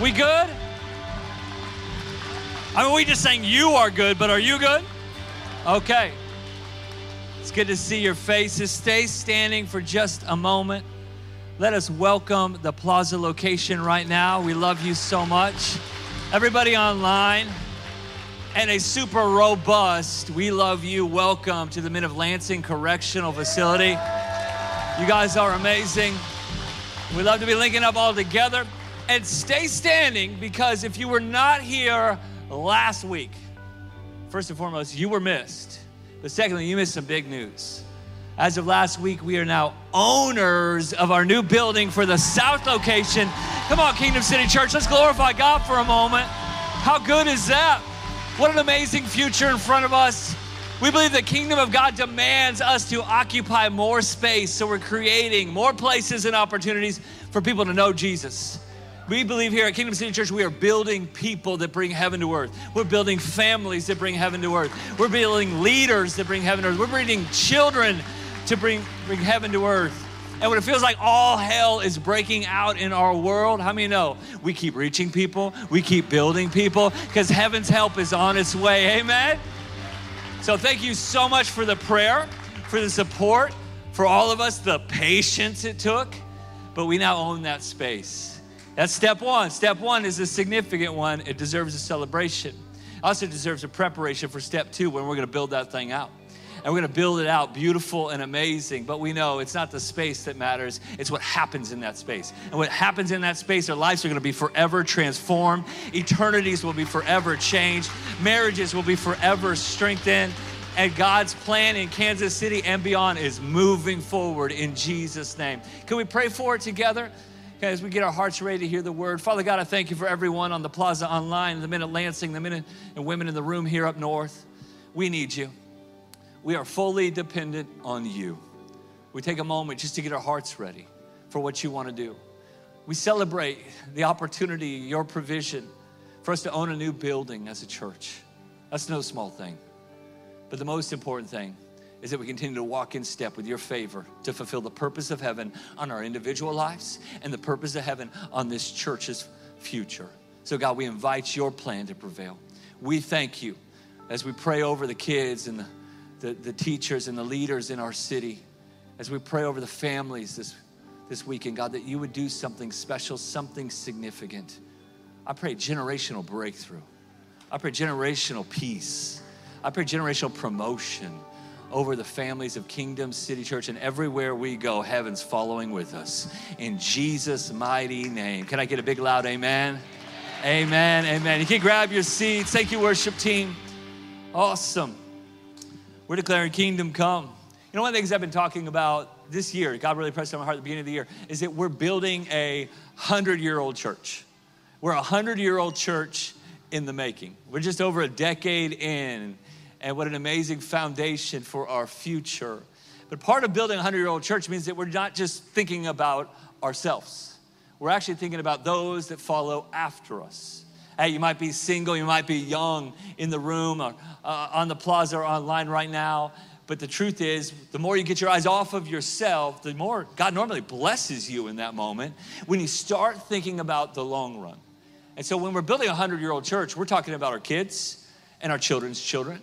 We good? I mean, we just saying you are good, but are you good? Okay. It's good to see your faces. Stay standing for just a moment. Let us welcome the Plaza location right now. We love you so much. Everybody online and a super robust, we love you. Welcome to the Men of Lansing Correctional Facility. You guys are amazing. We love to be linking up all together. And stay standing because if you were not here last week, first and foremost, you were missed. But secondly, you missed some big news. As of last week, we are now owners of our new building for the South location. Come on, Kingdom City Church, let's glorify God for a moment. How good is that? What an amazing future in front of us. We believe the kingdom of God demands us to occupy more space, so we're creating more places and opportunities for people to know Jesus. We believe here at Kingdom City Church, we are building people that bring heaven to earth. We're building families that bring heaven to earth. We're building leaders that bring heaven to earth. We're breeding children to bring, bring heaven to earth. And when it feels like all hell is breaking out in our world, how many know we keep reaching people, we keep building people, because heaven's help is on its way. Amen? So thank you so much for the prayer, for the support, for all of us, the patience it took. But we now own that space. That's step one. Step one is a significant one, it deserves a celebration. Also deserves a preparation for step two when we're going to build that thing out and we're going to build it out beautiful and amazing. But we know it's not the space that matters, it's what happens in that space. And what happens in that space, our lives are going to be forever transformed, eternities will be forever changed, marriages will be forever strengthened. And God's plan in Kansas City and beyond is moving forward in Jesus' name. Can we pray for it together? Okay, as we get our hearts ready to hear the word. Father God, I thank you for everyone on the plaza online, the men at Lansing, the men and women in the room here up north. We need you we are fully dependent on you. We take a moment just to get our hearts ready for what you want to do. We celebrate the opportunity, your provision for us to own a new building as a church. That's no small thing. But the most important thing is that we continue to walk in step with your favor to fulfill the purpose of heaven on our individual lives and the purpose of heaven on this church's future. So, God, we invite your plan to prevail. We thank you as we pray over the kids and the the, the teachers and the leaders in our city, as we pray over the families this, this weekend, God, that you would do something special, something significant. I pray generational breakthrough. I pray generational peace. I pray generational promotion over the families of Kingdom City Church. And everywhere we go, heaven's following with us. In Jesus' mighty name. Can I get a big loud amen? Amen, amen. You can grab your seats. Thank you, worship team. Awesome. We're declaring kingdom come. You know, one of the things I've been talking about this year, God really pressed on my heart at the beginning of the year, is that we're building a hundred year old church. We're a hundred year old church in the making. We're just over a decade in, and what an amazing foundation for our future. But part of building a hundred year old church means that we're not just thinking about ourselves, we're actually thinking about those that follow after us. Hey, you might be single, you might be young in the room or uh, on the plaza or online right now. But the truth is, the more you get your eyes off of yourself, the more God normally blesses you in that moment when you start thinking about the long run. And so when we're building a 100 year old church, we're talking about our kids and our children's children.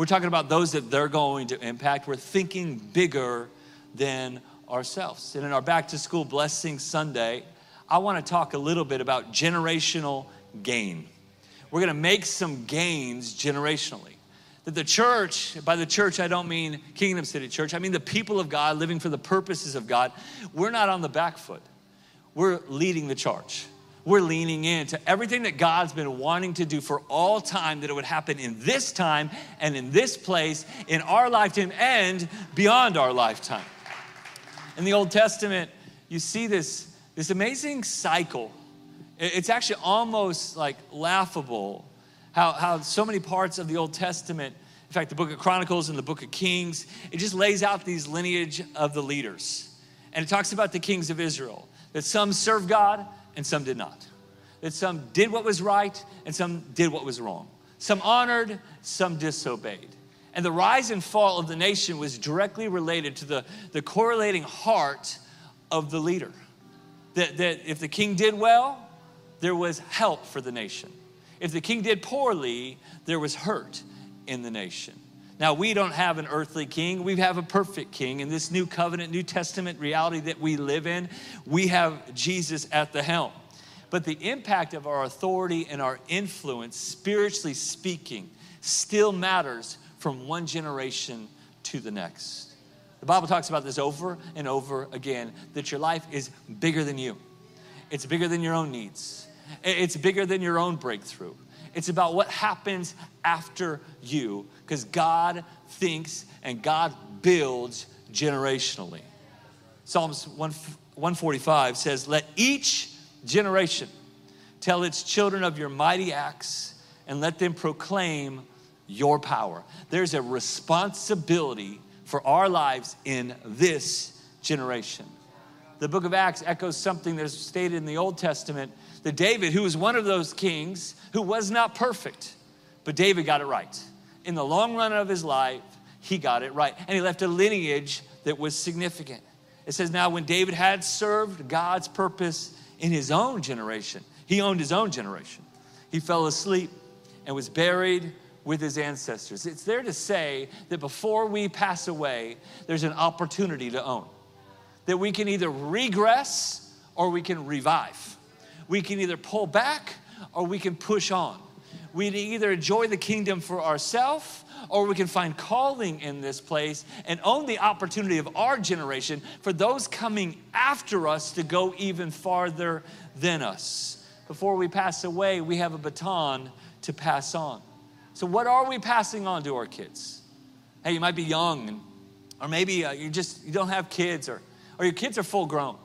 We're talking about those that they're going to impact. We're thinking bigger than ourselves. And in our Back to School Blessing Sunday, I want to talk a little bit about generational gain. We're going to make some gains generationally. That the church, by the church, I don't mean Kingdom City Church, I mean the people of God living for the purposes of God. We're not on the back foot, we're leading the charge. We're leaning into everything that God's been wanting to do for all time, that it would happen in this time and in this place, in our lifetime and beyond our lifetime. In the Old Testament, you see this, this amazing cycle it's actually almost like laughable how, how so many parts of the Old Testament, in fact, the book of Chronicles and the book of Kings, it just lays out these lineage of the leaders. And it talks about the kings of Israel, that some serve God and some did not. That some did what was right and some did what was wrong. Some honored, some disobeyed. And the rise and fall of the nation was directly related to the, the correlating heart of the leader. That, that if the king did well, there was help for the nation. If the king did poorly, there was hurt in the nation. Now, we don't have an earthly king. We have a perfect king. In this new covenant, New Testament reality that we live in, we have Jesus at the helm. But the impact of our authority and our influence, spiritually speaking, still matters from one generation to the next. The Bible talks about this over and over again that your life is bigger than you, it's bigger than your own needs, it's bigger than your own breakthrough. It's about what happens after you because God thinks and God builds generationally. Psalms 145 says, Let each generation tell its children of your mighty acts and let them proclaim your power. There's a responsibility for our lives in this generation. The book of Acts echoes something that's stated in the Old Testament that David, who was one of those kings who was not perfect, but David got it right. In the long run of his life, he got it right. And he left a lineage that was significant. It says, Now, when David had served God's purpose in his own generation, he owned his own generation. He fell asleep and was buried with his ancestors. It's there to say that before we pass away, there's an opportunity to own. That we can either regress or we can revive. We can either pull back or we can push on. We either enjoy the kingdom for ourselves or we can find calling in this place and own the opportunity of our generation for those coming after us to go even farther than us. Before we pass away, we have a baton to pass on. So, what are we passing on to our kids? Hey, you might be young, or maybe uh, you just you don't have kids, or, or your kids are full grown.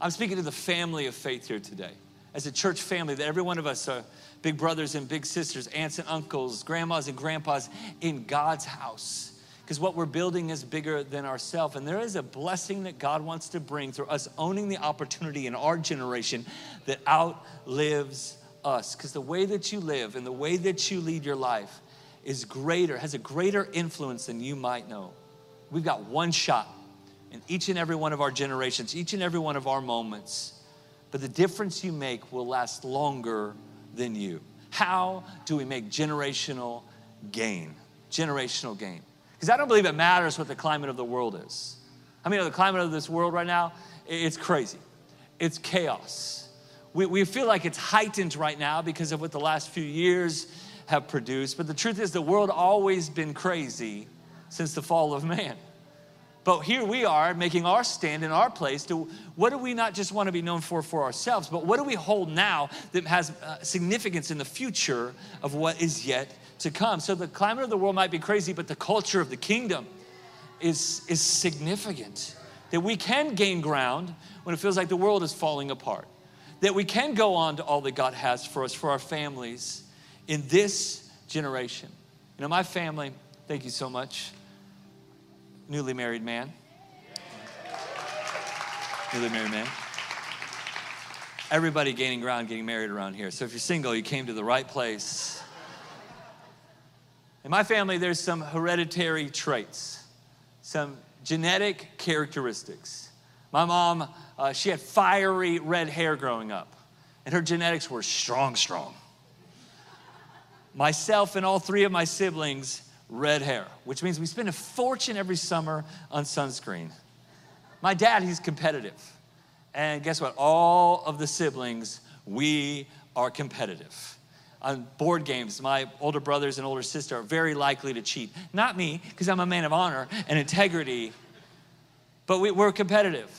I'm speaking to the family of faith here today as a church family that every one of us are big brothers and big sisters, aunts and uncles, grandmas and grandpas in God's house. Because what we're building is bigger than ourselves. And there is a blessing that God wants to bring through us owning the opportunity in our generation that outlives us. Because the way that you live and the way that you lead your life is greater, has a greater influence than you might know. We've got one shot in each and every one of our generations, each and every one of our moments but the difference you make will last longer than you. How do we make generational gain? Generational gain. Because I don't believe it matters what the climate of the world is. I mean, the climate of this world right now, it's crazy. It's chaos. We, we feel like it's heightened right now because of what the last few years have produced. But the truth is, the world always been crazy since the fall of man. But here we are making our stand in our place to what do we not just want to be known for for ourselves, but what do we hold now that has uh, significance in the future of what is yet to come? So the climate of the world might be crazy, but the culture of the kingdom is, is significant. That we can gain ground when it feels like the world is falling apart. That we can go on to all that God has for us, for our families in this generation. You know, my family, thank you so much newly married man. Newly married man. Everybody gaining ground, getting married around here. So if you're single, you came to the right place. In my family, there's some hereditary traits, some genetic characteristics. My mom, uh, she had fiery red hair growing up, and her genetics were strong, strong. Myself and all three of my siblings red hair, which means we spend a fortune every summer on sunscreen. My dad, he's competitive. And guess what? All of the siblings, we are competitive. On board games, my older brothers and older sister are very likely to cheat. Not me, because I'm a man of honor and integrity, but we, are competitive.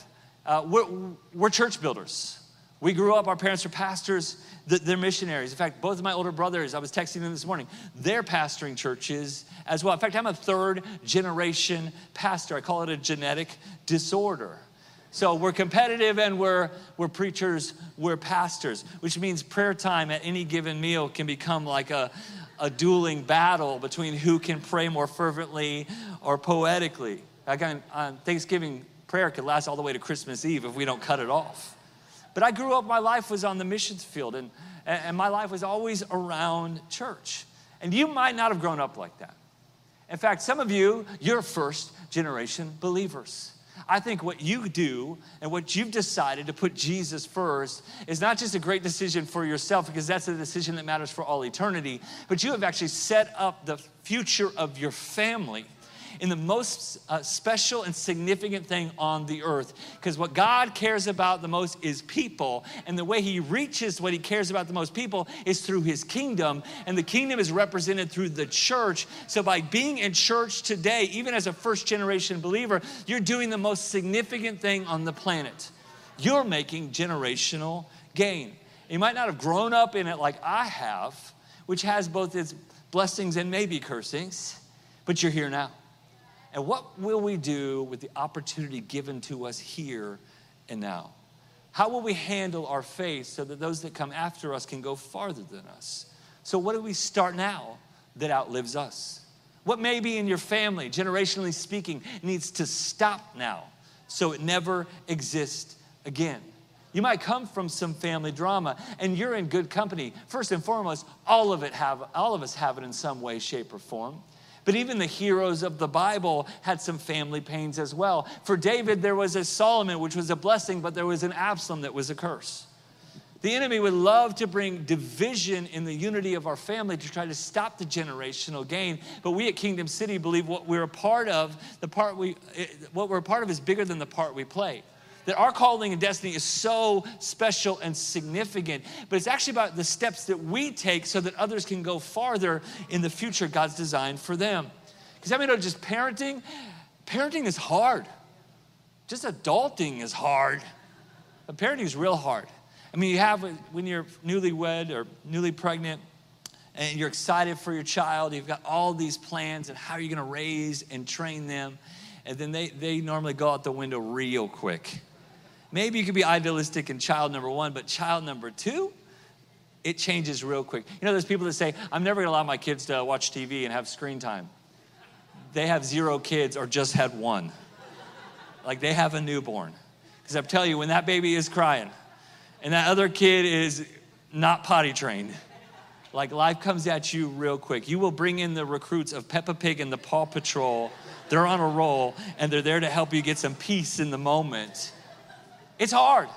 Uh, we're, we're church builders. We grew up, our parents are pastors, they're missionaries. In fact, both of my older brothers, I was texting them this morning, they're pastoring churches as well. In fact, I'm a third generation pastor. I call it a genetic disorder. So we're competitive and we're, we're preachers, we're pastors, which means prayer time at any given meal can become like a, a dueling battle between who can pray more fervently or poetically. Again, on Thanksgiving, prayer could last all the way to Christmas Eve if we don't cut it off. But I grew up, my life was on the missions field, and, and my life was always around church. And you might not have grown up like that. In fact, some of you, you're first generation believers. I think what you do and what you've decided to put Jesus first is not just a great decision for yourself, because that's a decision that matters for all eternity, but you have actually set up the future of your family in the most uh, special and significant thing on the earth. Because what God cares about the most is people. And the way He reaches what He cares about the most people is through His kingdom. And the kingdom is represented through the church. So by being in church today, even as a first generation believer, you're doing the most significant thing on the planet. You're making generational gain. You might not have grown up in it like I have, which has both its blessings and maybe cursings, but you're here now. And what will we do with the opportunity given to us here and now? How will we handle our faith so that those that come after us can go farther than us? So, what do we start now that outlives us? What may be in your family, generationally speaking, needs to stop now so it never exists again? You might come from some family drama and you're in good company. First and foremost, all of it have all of us have it in some way, shape, or form. But even the heroes of the Bible had some family pains as well. For David, there was a Solomon, which was a blessing, but there was an Absalom that was a curse. The enemy would love to bring division in the unity of our family to try to stop the generational gain. But we at Kingdom City believe what we're a part of, the part we, eh, what we're a part of is bigger than the part we play that our calling and destiny is so special and significant, but it's actually about the steps that we take so that others can go farther in the future God's designed for them. Because I mean, just parenting, parenting is hard. Just adulting is hard. But parenting is real hard. I mean, you have when you're newlywed or newly pregnant, and you're excited for your child, you've got all these plans and how you're gonna raise and train them, and then they, they normally go out the window real quick. Maybe you could be idealistic in child number one, but child number two, it changes real quick. You know, there's people that say, I'm never gonna allow my kids to watch TV and have screen time. They have zero kids or just had one. Like they have a newborn. Because I'm telling you, when that baby is crying and that other kid is not potty trained, like life comes at you real quick. You will bring in the recruits of Peppa Pig and the Paw Patrol. They're on a roll and they're there to help you get some peace in the moment. It's hard.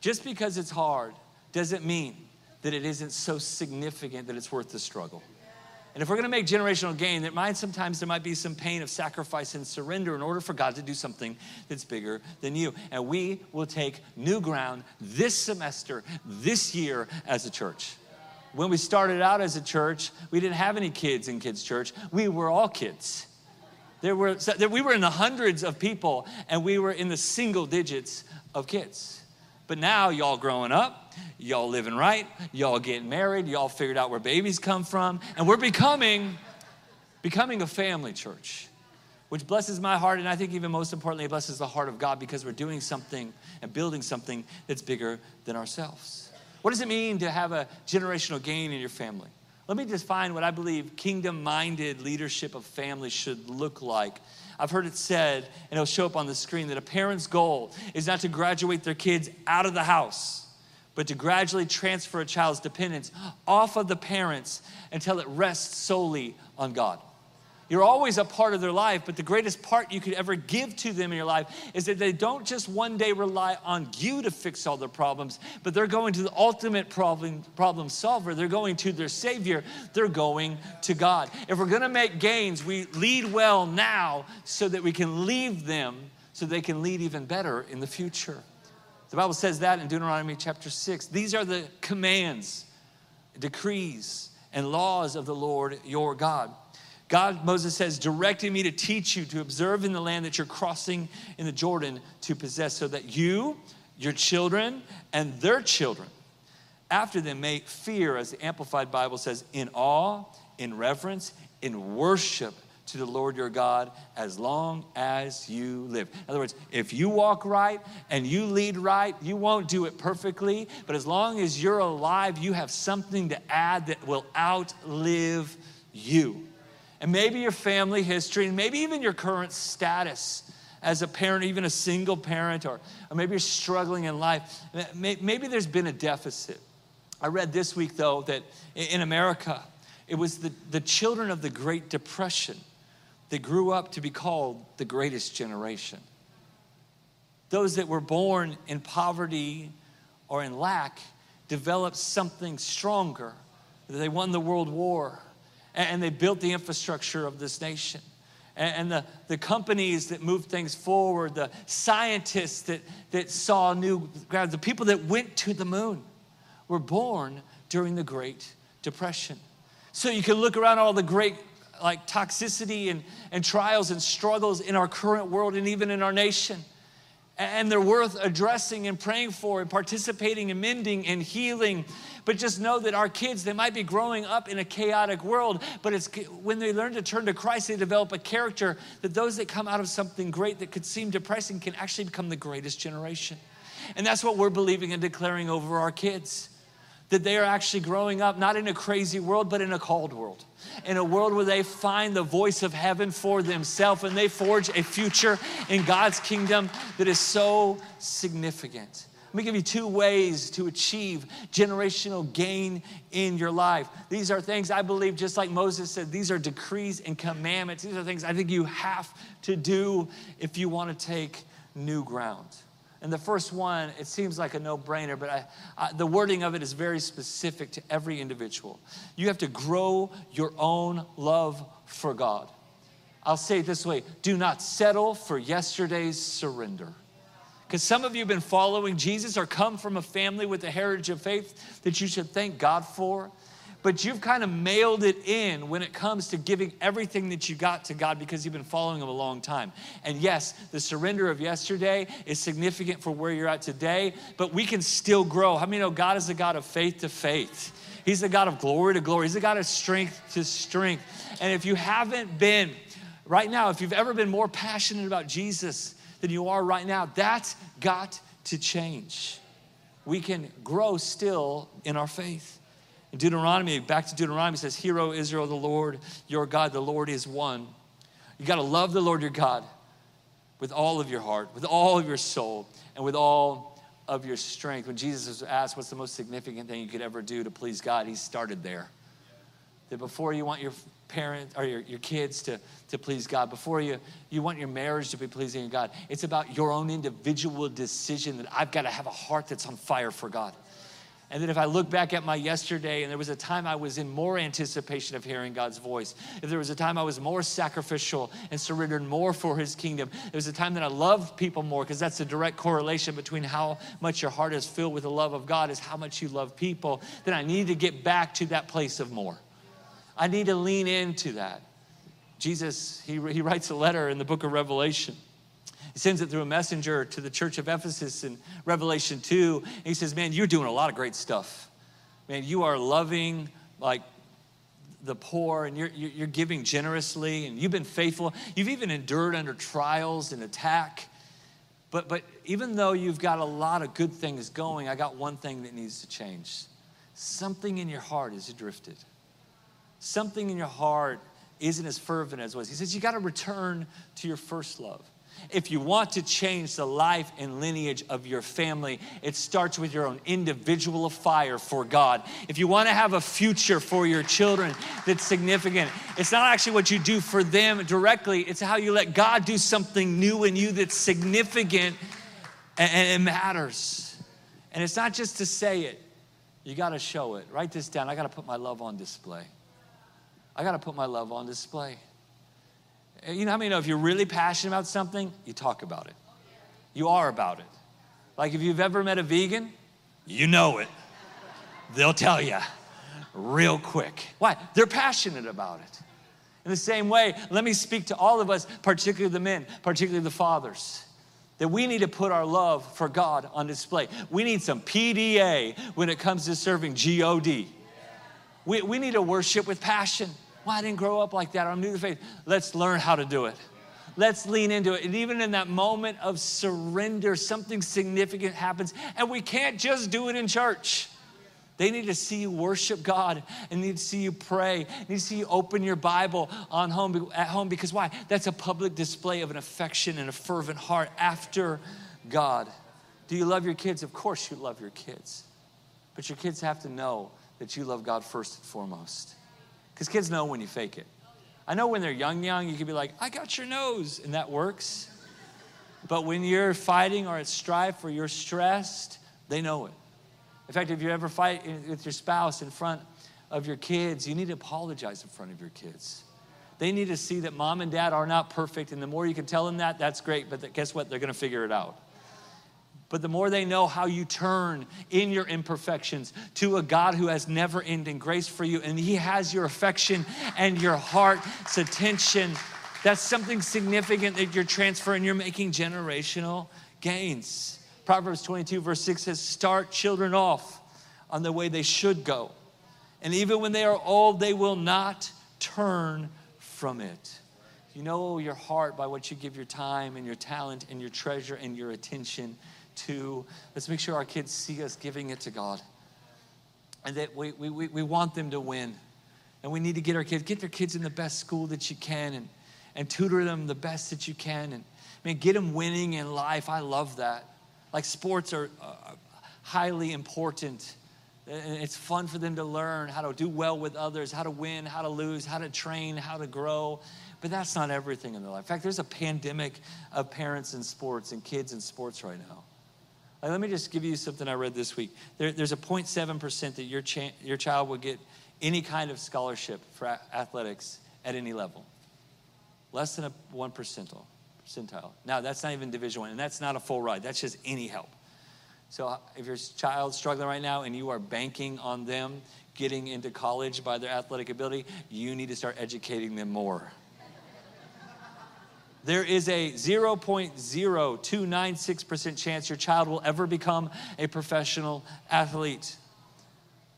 Just because it's hard doesn't mean that it isn't so significant that it's worth the struggle. And if we're gonna make generational gain, there might sometimes there might be some pain of sacrifice and surrender in order for God to do something that's bigger than you. And we will take new ground this semester, this year as a church. When we started out as a church, we didn't have any kids in kids' church. We were all kids. There were, we were in the hundreds of people, and we were in the single digits of kids. But now, y'all growing up, y'all living right, y'all getting married, y'all figured out where babies come from, and we're becoming becoming a family church, which blesses my heart, and I think even most importantly, blesses the heart of God because we're doing something and building something that's bigger than ourselves. What does it mean to have a generational gain in your family? Let me define what I believe kingdom minded leadership of family should look like I've heard it said, and it'll show up on the screen, that a parent's goal is not to graduate their kids out of the house, but to gradually transfer a child's dependence off of the parents until it rests solely on God. You're always a part of their life, but the greatest part you could ever give to them in your life is that they don't just one day rely on you to fix all their problems, but they're going to the ultimate problem, problem solver. They're going to their Savior. They're going to God. If we're gonna make gains, we lead well now so that we can leave them so they can lead even better in the future. The Bible says that in Deuteronomy chapter 6. These are the commands, decrees, and laws of the Lord your God. God, Moses says, directed me to teach you to observe in the land that you're crossing in the Jordan to possess, so that you, your children, and their children after them may fear, as the Amplified Bible says, in awe, in reverence, in worship to the Lord your God as long as you live. In other words, if you walk right and you lead right, you won't do it perfectly, but as long as you're alive, you have something to add that will outlive you and maybe your family history, and maybe even your current status as a parent, even a single parent, or, or maybe you're struggling in life. Maybe there's been a deficit. I read this week, though, that in America, it was the, the children of the Great Depression that grew up to be called the greatest generation. Those that were born in poverty or in lack developed something stronger. They won the World War and they built the infrastructure of this nation. And the, the companies that moved things forward, the scientists that, that saw new ground, the people that went to the moon were born during the Great Depression. So you can look around all the great like toxicity and, and trials and struggles in our current world and even in our nation and they're worth addressing and praying for and participating and mending and healing but just know that our kids they might be growing up in a chaotic world but it's when they learn to turn to christ they develop a character that those that come out of something great that could seem depressing can actually become the greatest generation and that's what we're believing and declaring over our kids that they are actually growing up not in a crazy world, but in a called world. In a world where they find the voice of heaven for themselves and they forge a future in God's kingdom that is so significant. Let me give you two ways to achieve generational gain in your life. These are things I believe, just like Moses said, these are decrees and commandments. These are things I think you have to do if you want to take new ground. And the first one, it seems like a no brainer, but I, I, the wording of it is very specific to every individual. You have to grow your own love for God. I'll say it this way do not settle for yesterday's surrender. Because some of you have been following Jesus or come from a family with a heritage of faith that you should thank God for but you've kind of mailed it in when it comes to giving everything that you got to God because you've been following Him a long time. And yes, the surrender of yesterday is significant for where you're at today, but we can still grow. How many know God is a God of faith to faith? He's a God of glory to glory, He's a God of strength to strength. And if you haven't been, right now, if you've ever been more passionate about Jesus than you are right now, that's got to change. We can grow still in our faith. In Deuteronomy, back to Deuteronomy, says, Hear, O Israel, the Lord your God, the Lord is one. You got to love the Lord your God with all of your heart, with all of your soul, and with all of your strength. When Jesus was asked what's the most significant thing you could ever do to please God, he started there. That before you want your parents or your, your kids to, to please God, before you, you want your marriage to be pleasing to God, it's about your own individual decision that I've got to have a heart that's on fire for God. And then if I look back at my yesterday, and there was a time I was in more anticipation of hearing God's voice, if there was a time I was more sacrificial and surrendered more for His kingdom, there was a time that I loved people more, because that's a direct correlation between how much your heart is filled with the love of God is how much you love people, then I need to get back to that place of more. I need to lean into that. Jesus, he, he writes a letter in the book of Revelation. He sends it through a messenger to the church of Ephesus in Revelation 2. And he says, Man, you're doing a lot of great stuff. Man, you are loving like the poor and you're, you're giving generously and you've been faithful. You've even endured under trials and attack. But, but even though you've got a lot of good things going, I got one thing that needs to change. Something in your heart is drifted. Something in your heart isn't as fervent as was. He says, You got to return to your first love. If you want to change the life and lineage of your family, it starts with your own individual fire for God. If you want to have a future for your children that's significant, it's not actually what you do for them directly, it's how you let God do something new in you that's significant and it matters. And it's not just to say it, you got to show it. Write this down. I got to put my love on display. I got to put my love on display. You know how many know if you're really passionate about something, you talk about it. You are about it. Like if you've ever met a vegan, you know it. They'll tell you real quick. Why? They're passionate about it. In the same way, let me speak to all of us, particularly the men, particularly the fathers, that we need to put our love for God on display. We need some PDA when it comes to serving God. We, we need to worship with passion. Well, I didn't grow up like that. I'm new to faith. Let's learn how to do it. Let's lean into it. And even in that moment of surrender, something significant happens. And we can't just do it in church. They need to see you worship God and need to see you pray. Need to see you open your Bible on home at home because why? That's a public display of an affection and a fervent heart after God. Do you love your kids? Of course you love your kids. But your kids have to know that you love God first and foremost. Because kids know when you fake it. I know when they're young, young, you can be like, I got your nose, and that works. But when you're fighting or at strife or you're stressed, they know it. In fact, if you ever fight with your spouse in front of your kids, you need to apologize in front of your kids. They need to see that mom and dad are not perfect, and the more you can tell them that, that's great, but guess what? They're gonna figure it out. But the more they know how you turn in your imperfections to a God who has never ending grace for you, and He has your affection and your heart's attention, that's something significant that you're transferring. You're making generational gains. Proverbs 22, verse 6 says, Start children off on the way they should go. And even when they are old, they will not turn from it. You know your heart by what you give your time and your talent and your treasure and your attention to. Let's make sure our kids see us giving it to God. And that we, we, we want them to win. And we need to get our kids, get their kids in the best school that you can and, and tutor them the best that you can. And I mean, get them winning in life. I love that. Like sports are uh, highly important. And it's fun for them to learn how to do well with others, how to win, how to lose, how to train, how to grow. But that's not everything in their life. In fact, there's a pandemic of parents in sports and kids in sports right now. Like, let me just give you something I read this week. There, there's a 0.7% that your, cha- your child will get any kind of scholarship for a- athletics at any level. Less than a 1 percentile percentile. Now, that's not even Division One, and that's not a full ride. That's just any help. So, if your child's struggling right now and you are banking on them getting into college by their athletic ability, you need to start educating them more. There is a 0.0296% chance your child will ever become a professional athlete.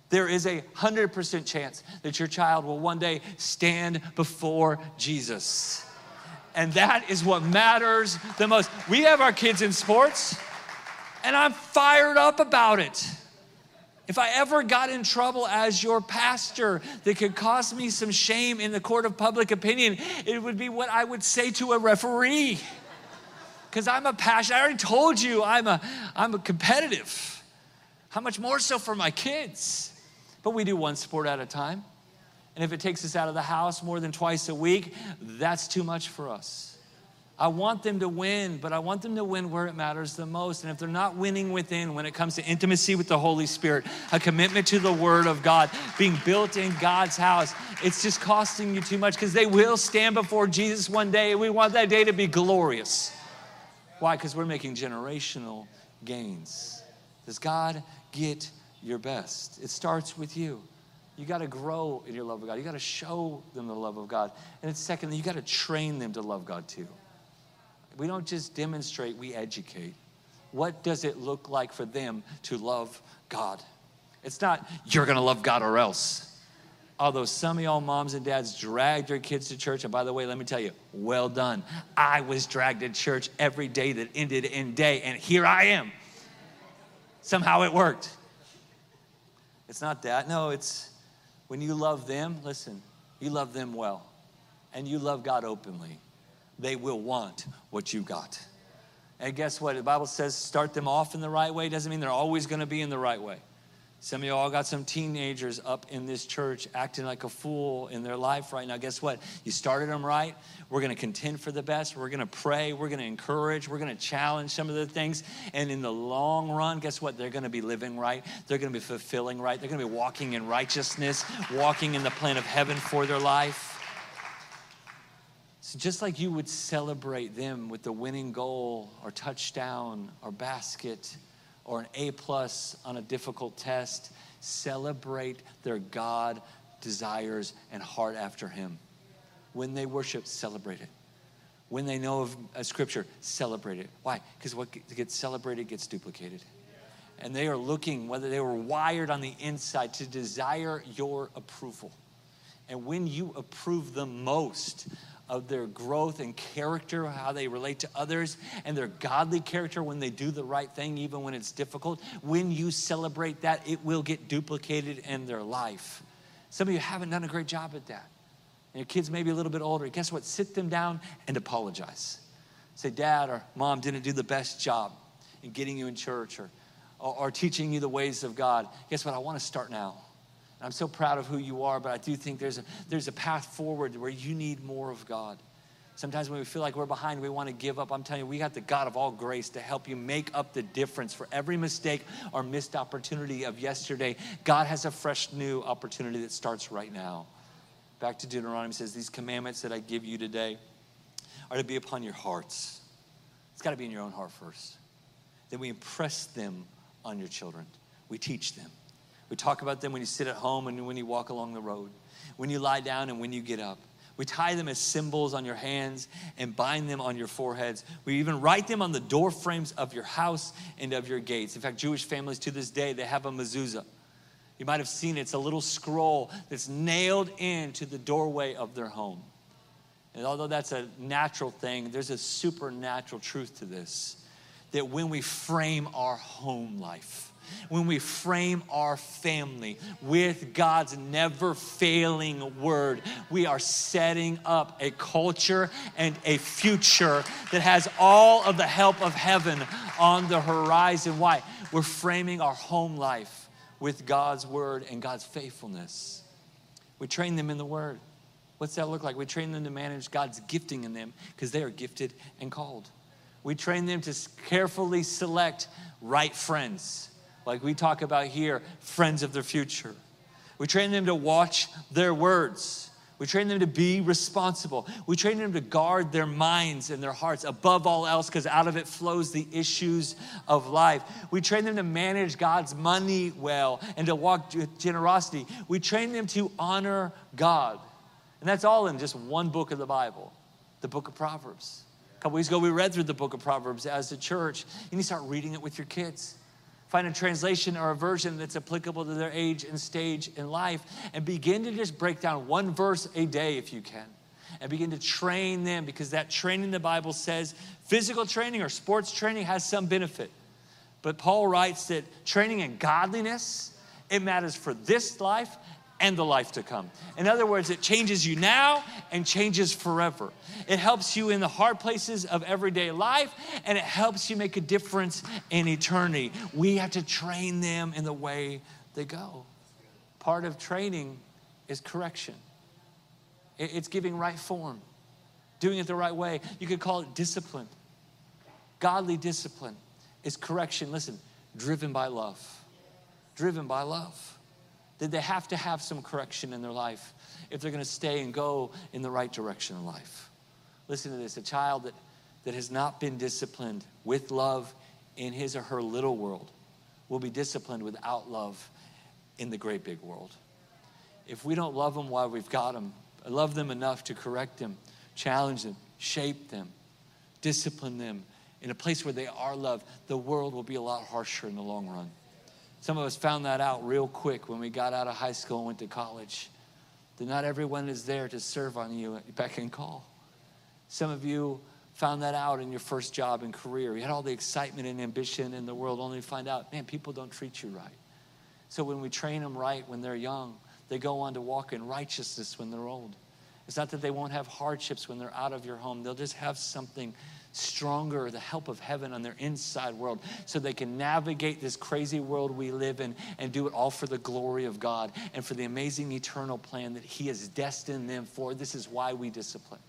There is a 100% chance that your child will one day stand before Jesus. And that is what matters the most. We have our kids in sports, and I'm fired up about it. If I ever got in trouble as your pastor that could cause me some shame in the court of public opinion, it would be what I would say to a referee. Because I'm a passion. I already told you I'm a I'm a competitive. How much more so for my kids? But we do one sport at a time. And if it takes us out of the house more than twice a week, that's too much for us. I want them to win, but I want them to win where it matters the most. And if they're not winning within, when it comes to intimacy with the Holy Spirit, a commitment to the Word of God, being built in God's house, it's just costing you too much because they will stand before Jesus one day. And we want that day to be glorious. Why? Because we're making generational gains. Does God get your best? It starts with you. You got to grow in your love of God. You got to show them the love of God. And it's secondly, you got to train them to love God too. We don't just demonstrate, we educate. What does it look like for them to love God? It's not, you're to love God or else. Although some of y'all moms and dads dragged your kids to church, and by the way, let me tell you, well done. I was dragged to church every day that ended in day, and here I am. Somehow it worked. It's not that. No, it's when you love them, listen, you love them well, and you love God openly, they will want what you got. And guess what? The Bible says start them off in the right way. Doesn't mean they're always going to be in the right way. Some of you all got some teenagers up in this church acting like a fool in their life right now. Guess what? You started them right. We're going to contend for the best. We're going to pray. We're going to encourage. We're going to challenge some of the things. And in the long run, guess what? They're going to be living right. They're going to be fulfilling right. They're going to be walking in righteousness, walking in the plan of heaven for their life. So, just like you would celebrate them with the winning goal or touchdown or basket or an A plus on a difficult test, celebrate their God desires and heart after Him. When they worship, celebrate it. When they know of a scripture, celebrate it. Why? Because what gets celebrated gets duplicated. And they are looking, whether they were wired on the inside, to desire your approval. And when you approve the most of their growth and character, how they relate to others, and their godly character when they do the right thing, even when it's difficult. When you celebrate that, it will get duplicated in their life. Some of you haven't done a great job at that. And your kids may be a little bit older. Guess what? Sit them down and apologize. Say, Dad or Mom didn't do the best job in getting you in church or, or, or teaching you the ways of God. Guess what? I want to start now. I'm so proud of who you are, but I do think there's a, there's a path forward where you need more of God. Sometimes when we feel like we're behind, we want to give up. I'm telling you, we got the God of all grace to help you make up the difference for every mistake or missed opportunity of yesterday. God has a fresh new opportunity that starts right now. Back to Deuteronomy says, These commandments that I give you today are to be upon your hearts. It's got to be in your own heart first. Then we impress them on your children. We teach them. We talk about them when you sit at home and when you walk along the road, when you lie down and when you get up. We tie them as symbols on your hands and bind them on your foreheads. We even write them on the door frames of your house and of your gates. In fact, Jewish families to this day, they have a mezuzah. You might have seen it. It's a little scroll that's nailed into the doorway of their home. And although that's a natural thing, there's a supernatural truth to this that when we frame our home life, when we frame our family with God's never failing word, we are setting up a culture and a future that has all of the help of heaven on the horizon. Why? We're framing our home life with God's word and God's faithfulness. We train them in the word. What's that look like? We train them to manage God's gifting in them because they are gifted and called. We train them to carefully select right friends like we talk about here, friends of their future. We train them to watch their words. We train them to be responsible. We train them to guard their minds and their hearts above all else because out of it flows the issues of life. We train them to manage God's money well and to walk with generosity. We train them to honor God. And that's all in just one book of the Bible, the book of Proverbs. A couple weeks ago, we read through the book of Proverbs as a church. And you need to start reading it with your kids. Find a translation or a version that's applicable to their age and stage in life and begin to just break down one verse a day if you can. And begin to train them because that training the Bible says physical training or sports training has some benefit. But Paul writes that training in godliness, it matters for this life and the life to come. In other words, it changes you now and changes forever. It helps you in the hard places of everyday life and it helps you make a difference in eternity. We have to train them in the way they go. Part of training is correction, it's giving right form, doing it the right way. You could call it discipline. Godly discipline is correction, listen, driven by love. Driven by love that they have to have some correction in their life if they're going to stay and go in the right direction in life. Listen to this a child that, that has not been disciplined with love in his or her little world will be disciplined without love in the great big world. If we don't love them while we've got them, love them enough to correct them, challenge them, shape them, discipline them in a place where they are loved, the world will be a lot harsher in the long run. Some of us found that out real quick when we got out of high school and went to college. That not everyone is there to serve on you beck and call. Some of you found that out in your first job and career. You had all the excitement and ambition in the world, only to find out, man, people don't treat you right. So when we train them right when they're young, they go on to walk in righteousness when they're old. It's not that they won't have hardships when they're out of your home, they'll just have something stronger, the help of heaven on their inside world, so they can navigate this crazy world we live in and do it all for the glory of God and for the amazing eternal plan that He has destined them for. This is why we discipline,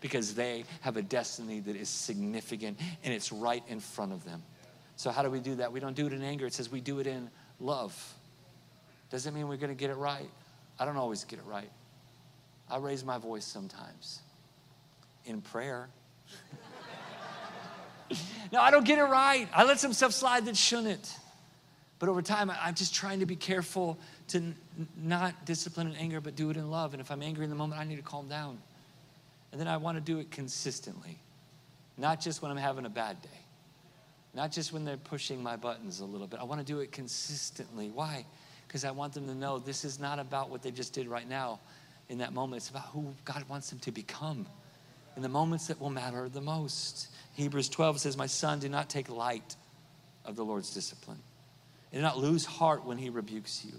because they have a destiny that is significant and it's right in front of them. So, how do we do that? We don't do it in anger, it says we do it in love. Doesn't mean we're going to get it right. I don't always get it right. I raise my voice sometimes in prayer. no, I don't get it right. I let some stuff slide that shouldn't. But over time, I'm just trying to be careful to not discipline in anger, but do it in love. And if I'm angry in the moment, I need to calm down. And then I want to do it consistently, not just when I'm having a bad day, not just when they're pushing my buttons a little bit. I want to do it consistently. Why? Because I want them to know this is not about what they just did right now in that moment. It's about who God wants them to become in the moments that will matter the most. Hebrews 12 says, My son, do not take light of the Lord's discipline. And do not lose heart when he rebukes you,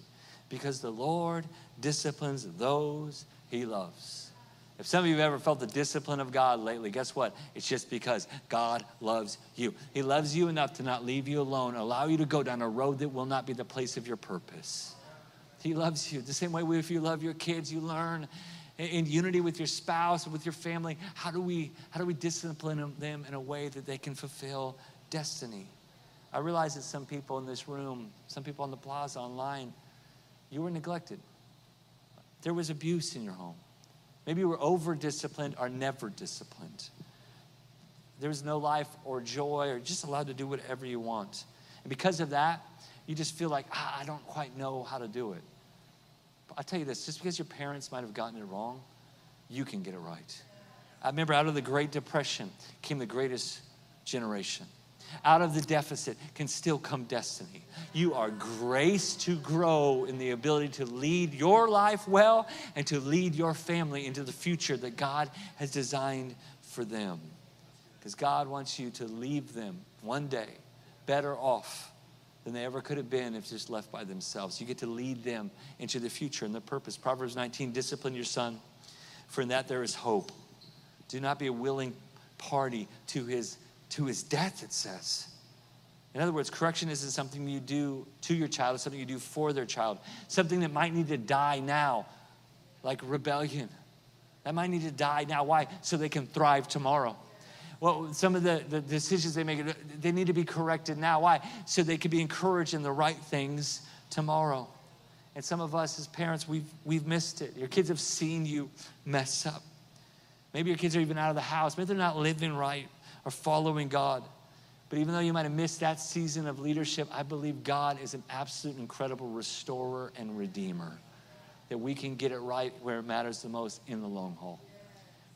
because the Lord disciplines those he loves. If some of you have ever felt the discipline of God lately, guess what? It's just because God loves you. He loves you enough to not leave you alone, allow you to go down a road that will not be the place of your purpose. He loves you. The same way if you love your kids, you learn in, unity with your spouse, with your family, how do we how do we discipline them in a way that they can fulfill destiny? I realize that some people in this room, some people on the plaza online, you were neglected. There was abuse in your home. Maybe you were over disciplined or never disciplined. There was no life or joy or just allowed to do whatever you want. And because of that, you just feel like, ah, I don't quite know how to do it. I'll tell you this just because your parents might have gotten it wrong, you can get it right. I remember out of the Great Depression came the greatest generation. Out of the deficit can still come destiny. You are graced to grow in the ability to lead your life well and to lead your family into the future that God has designed for them. Because God wants you to leave them one day better off than they ever could have been if just left by themselves. You get to lead them into the future and the purpose. Proverbs 19 discipline your son, for in that there is hope. Do not be a willing party to his, to his death, it says. In other words, correction isn't something you do to your child, it's something you do for their child. Something that might need to die now, like rebellion. That might need to die now. Why? So they can thrive tomorrow well, some of the, the decisions they make, they need to be corrected now. Why? So they can be encouraged in the right things tomorrow. And some of us as parents, we've, we've missed it. Your kids have seen you mess up. Maybe your kids are even out of the house. Maybe they're not living right or following God. But even though you might have missed that season of leadership, I believe God is an absolute incredible restorer and redeemer. That we can get it right where it matters the most in the long haul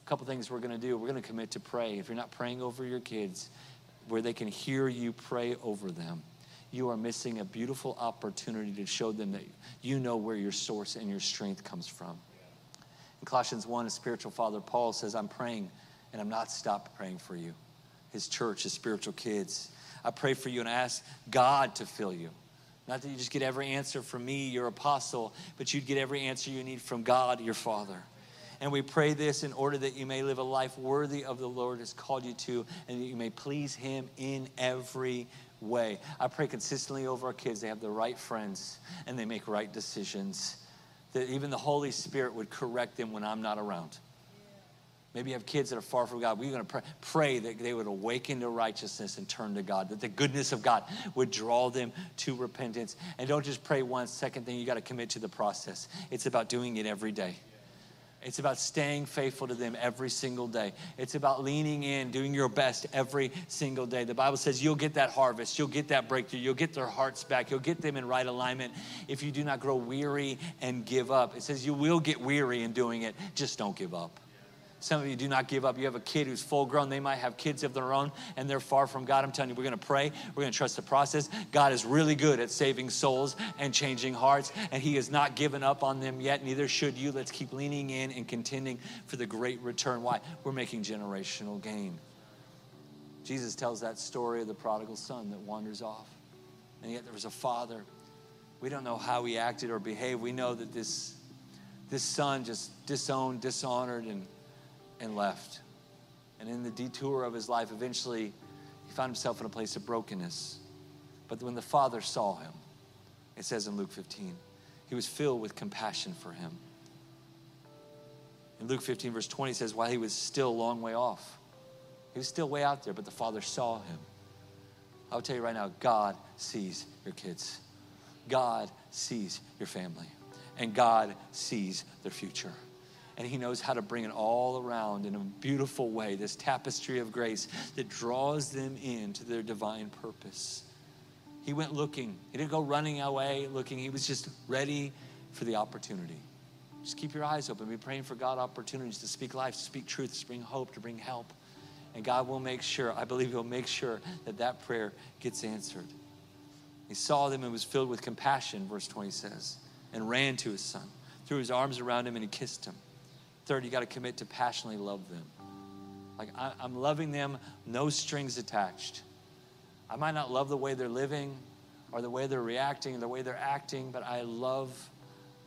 couple things we're going to do. We're going to commit to pray. If you're not praying over your kids, where they can hear you pray over them, you are missing a beautiful opportunity to show them that you know where your source and your strength comes from. In Colossians 1, a spiritual father, Paul says, I'm praying and I'm not stopped praying for you, his church, his spiritual kids. I pray for you and I ask God to fill you. Not that you just get every answer from me, your apostle, but you'd get every answer you need from God, your Father. And we pray this in order that you may live a life worthy of the Lord has called you to, and that you may please Him in every way. I pray consistently over our kids. They have the right friends and they make right decisions. That even the Holy Spirit would correct them when I'm not around. Maybe you have kids that are far from God. We're going to pray, pray, that they would awaken to righteousness and turn to God, that the goodness of God would draw them to repentance. And don't just pray once. Second thing, you got to commit to the process. It's about doing it every day. It's about staying faithful to them every single day. It's about leaning in, doing your best every single day. The Bible says you'll get that harvest, you'll get that breakthrough, you'll get their hearts back, you'll get them in right alignment if you do not grow weary and give up. It says you will get weary in doing it, just don't give up. Some of you do not give up. You have a kid who's full grown. They might have kids of their own and they're far from God. I'm telling you, we're going to pray. We're going to trust the process. God is really good at saving souls and changing hearts, and He has not given up on them yet. Neither should you. Let's keep leaning in and contending for the great return. Why? We're making generational gain. Jesus tells that story of the prodigal son that wanders off. And yet there was a father. We don't know how he acted or behaved. We know that this, this son just disowned, dishonored, and and left. And in the detour of his life, eventually he found himself in a place of brokenness. But when the Father saw him, it says in Luke 15, he was filled with compassion for him. In Luke 15, verse 20 says, while he was still a long way off, he was still way out there, but the Father saw him. I'll tell you right now, God sees your kids. God sees your family. And God sees their future and He knows how to bring it all around in a beautiful way this tapestry of grace that draws them into their divine purpose. He went looking, He didn't go running away looking, He was just ready for the opportunity. Just keep your eyes open. Be praying for God opportunities to speak life, to speak truth, to bring hope, to bring help. And God will make sure, I believe He'll make sure that that prayer gets answered. He saw them and was filled with compassion, verse 20 says, and ran to his son, threw his arms around him, and he kissed him. Third, you got to commit to passionately love them. Like, I, I'm loving them, no strings attached. I might not love the way they're living or the way they're reacting, or the way they're acting, but I love,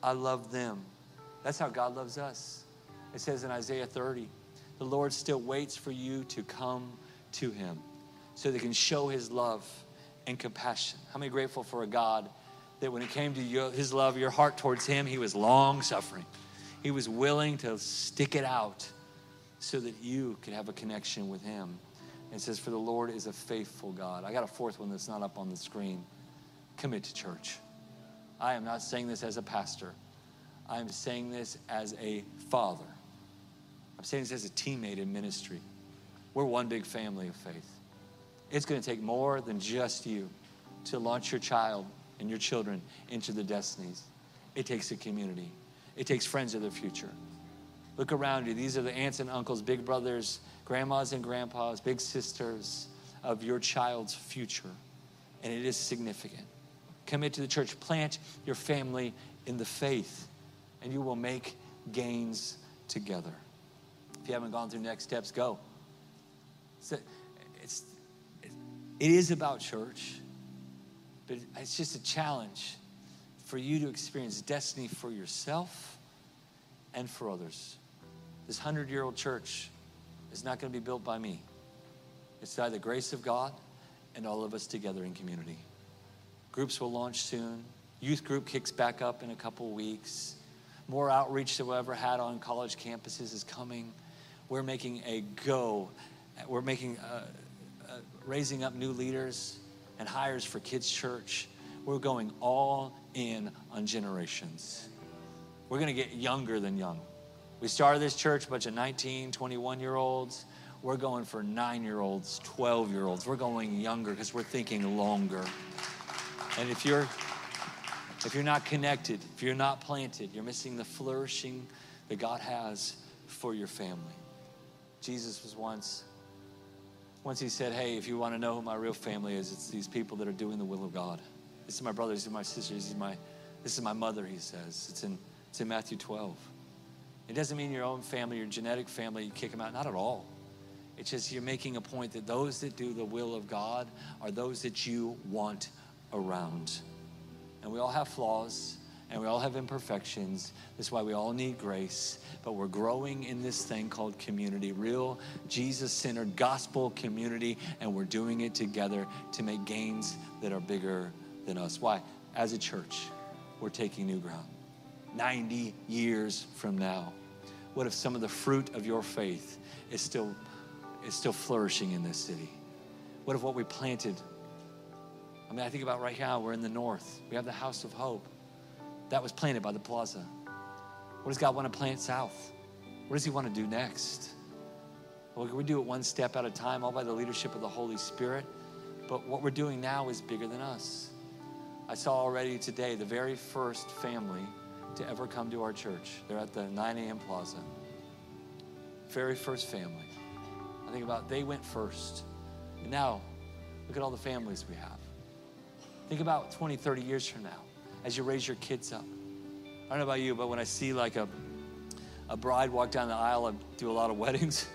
I love them. That's how God loves us. It says in Isaiah 30, the Lord still waits for you to come to him so they can show his love and compassion. How many grateful for a God that when it came to your, his love, your heart towards him, he was long suffering. He was willing to stick it out so that you could have a connection with Him. It says, For the Lord is a faithful God. I got a fourth one that's not up on the screen. Commit to church. I am not saying this as a pastor, I am saying this as a father. I'm saying this as a teammate in ministry. We're one big family of faith. It's going to take more than just you to launch your child and your children into the destinies. It takes a community, it takes friends of the future. Look around you. These are the aunts and uncles, big brothers, grandmas and grandpas, big sisters of your child's future. And it is significant. Commit to the church, plant your family in the faith, and you will make gains together. If you haven't gone through next steps, go. It's, it's, it is about church, but it's just a challenge for you to experience destiny for yourself and for others. This hundred year old church is not going to be built by me. It's by the grace of God and all of us together in community. Groups will launch soon. Youth group kicks back up in a couple weeks. More outreach than we ever had on college campuses is coming. We're making a go. We're making uh, uh, raising up new leaders and hires for Kids Church. We're going all in on generations. We're going to get younger than young. We started this church, a bunch of 19, 21 year olds. We're going for nine year olds, 12 year olds. We're going younger because we're thinking longer. And if you're if you're not connected, if you're not planted, you're missing the flourishing that God has for your family. Jesus was once once he said, Hey, if you want to know who my real family is, it's these people that are doing the will of God. This is my brothers, this is my sisters, this is my, this is my mother, he says. It's in, it's in Matthew 12. It doesn't mean your own family, your genetic family, you kick them out. Not at all. It's just you're making a point that those that do the will of God are those that you want around. And we all have flaws and we all have imperfections. That's why we all need grace. But we're growing in this thing called community, real Jesus centered gospel community, and we're doing it together to make gains that are bigger than us. Why? As a church, we're taking new ground. 90 years from now? What if some of the fruit of your faith is still, is still flourishing in this city? What if what we planted? I mean, I think about right now, we're in the north. We have the House of Hope. That was planted by the plaza. What does God want to plant south? What does He want to do next? Well, we do it one step at a time, all by the leadership of the Holy Spirit. But what we're doing now is bigger than us. I saw already today the very first family to ever come to our church. They're at the 9 a.m. plaza. Very first family. I think about they went first. And now, look at all the families we have. Think about 20, 30 years from now as you raise your kids up. I don't know about you, but when I see like a, a bride walk down the aisle, I do a lot of weddings.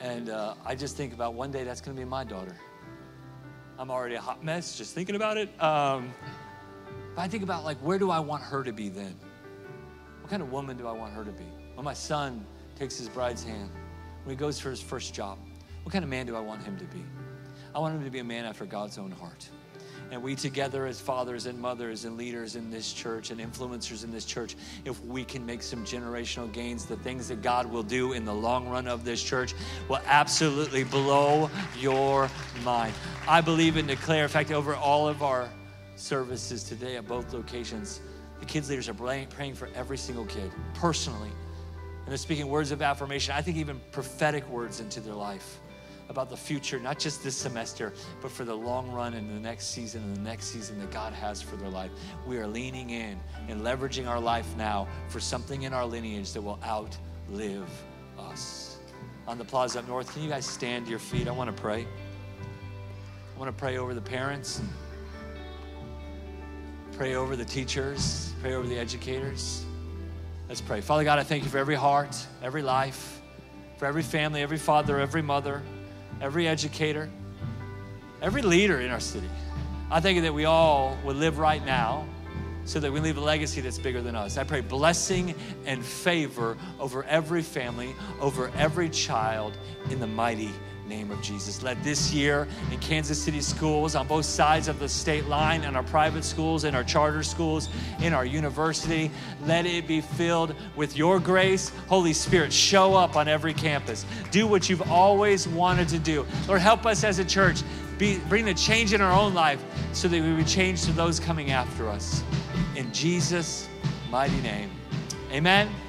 And uh, I just think about one day that's going to be my daughter. I'm already a hot mess just thinking about it. Um, but I think about like, where do I want her to be then? What kind of woman do I want her to be? When my son takes his bride's hand, when he goes for his first job, what kind of man do I want him to be? I want him to be a man after God's own heart. And we together as fathers and mothers and leaders in this church and influencers in this church, if we can make some generational gains, the things that God will do in the long run of this church will absolutely blow your mind. I believe and declare, in fact, over all of our services today at both locations, the kids leaders are praying for every single kid personally. And they're speaking words of affirmation, I think even prophetic words into their life about the future, not just this semester, but for the long run and the next season and the next season that God has for their life. We are leaning in and leveraging our life now for something in our lineage that will outlive us. On the plaza up north, can you guys stand to your feet? I want to pray. I want to pray over the parents. Pray over the teachers, pray over the educators. Let's pray. Father God, I thank you for every heart, every life, for every family, every father, every mother, every educator, every leader in our city. I thank you that we all would live right now so that we leave a legacy that's bigger than us. I pray blessing and favor over every family, over every child in the mighty name of Jesus. Let this year in Kansas City schools, on both sides of the state line, in our private schools, in our charter schools, in our university, let it be filled with your grace. Holy Spirit, show up on every campus. Do what you've always wanted to do. Lord, help us as a church be, bring the change in our own life so that we would change to those coming after us. In Jesus' mighty name. Amen.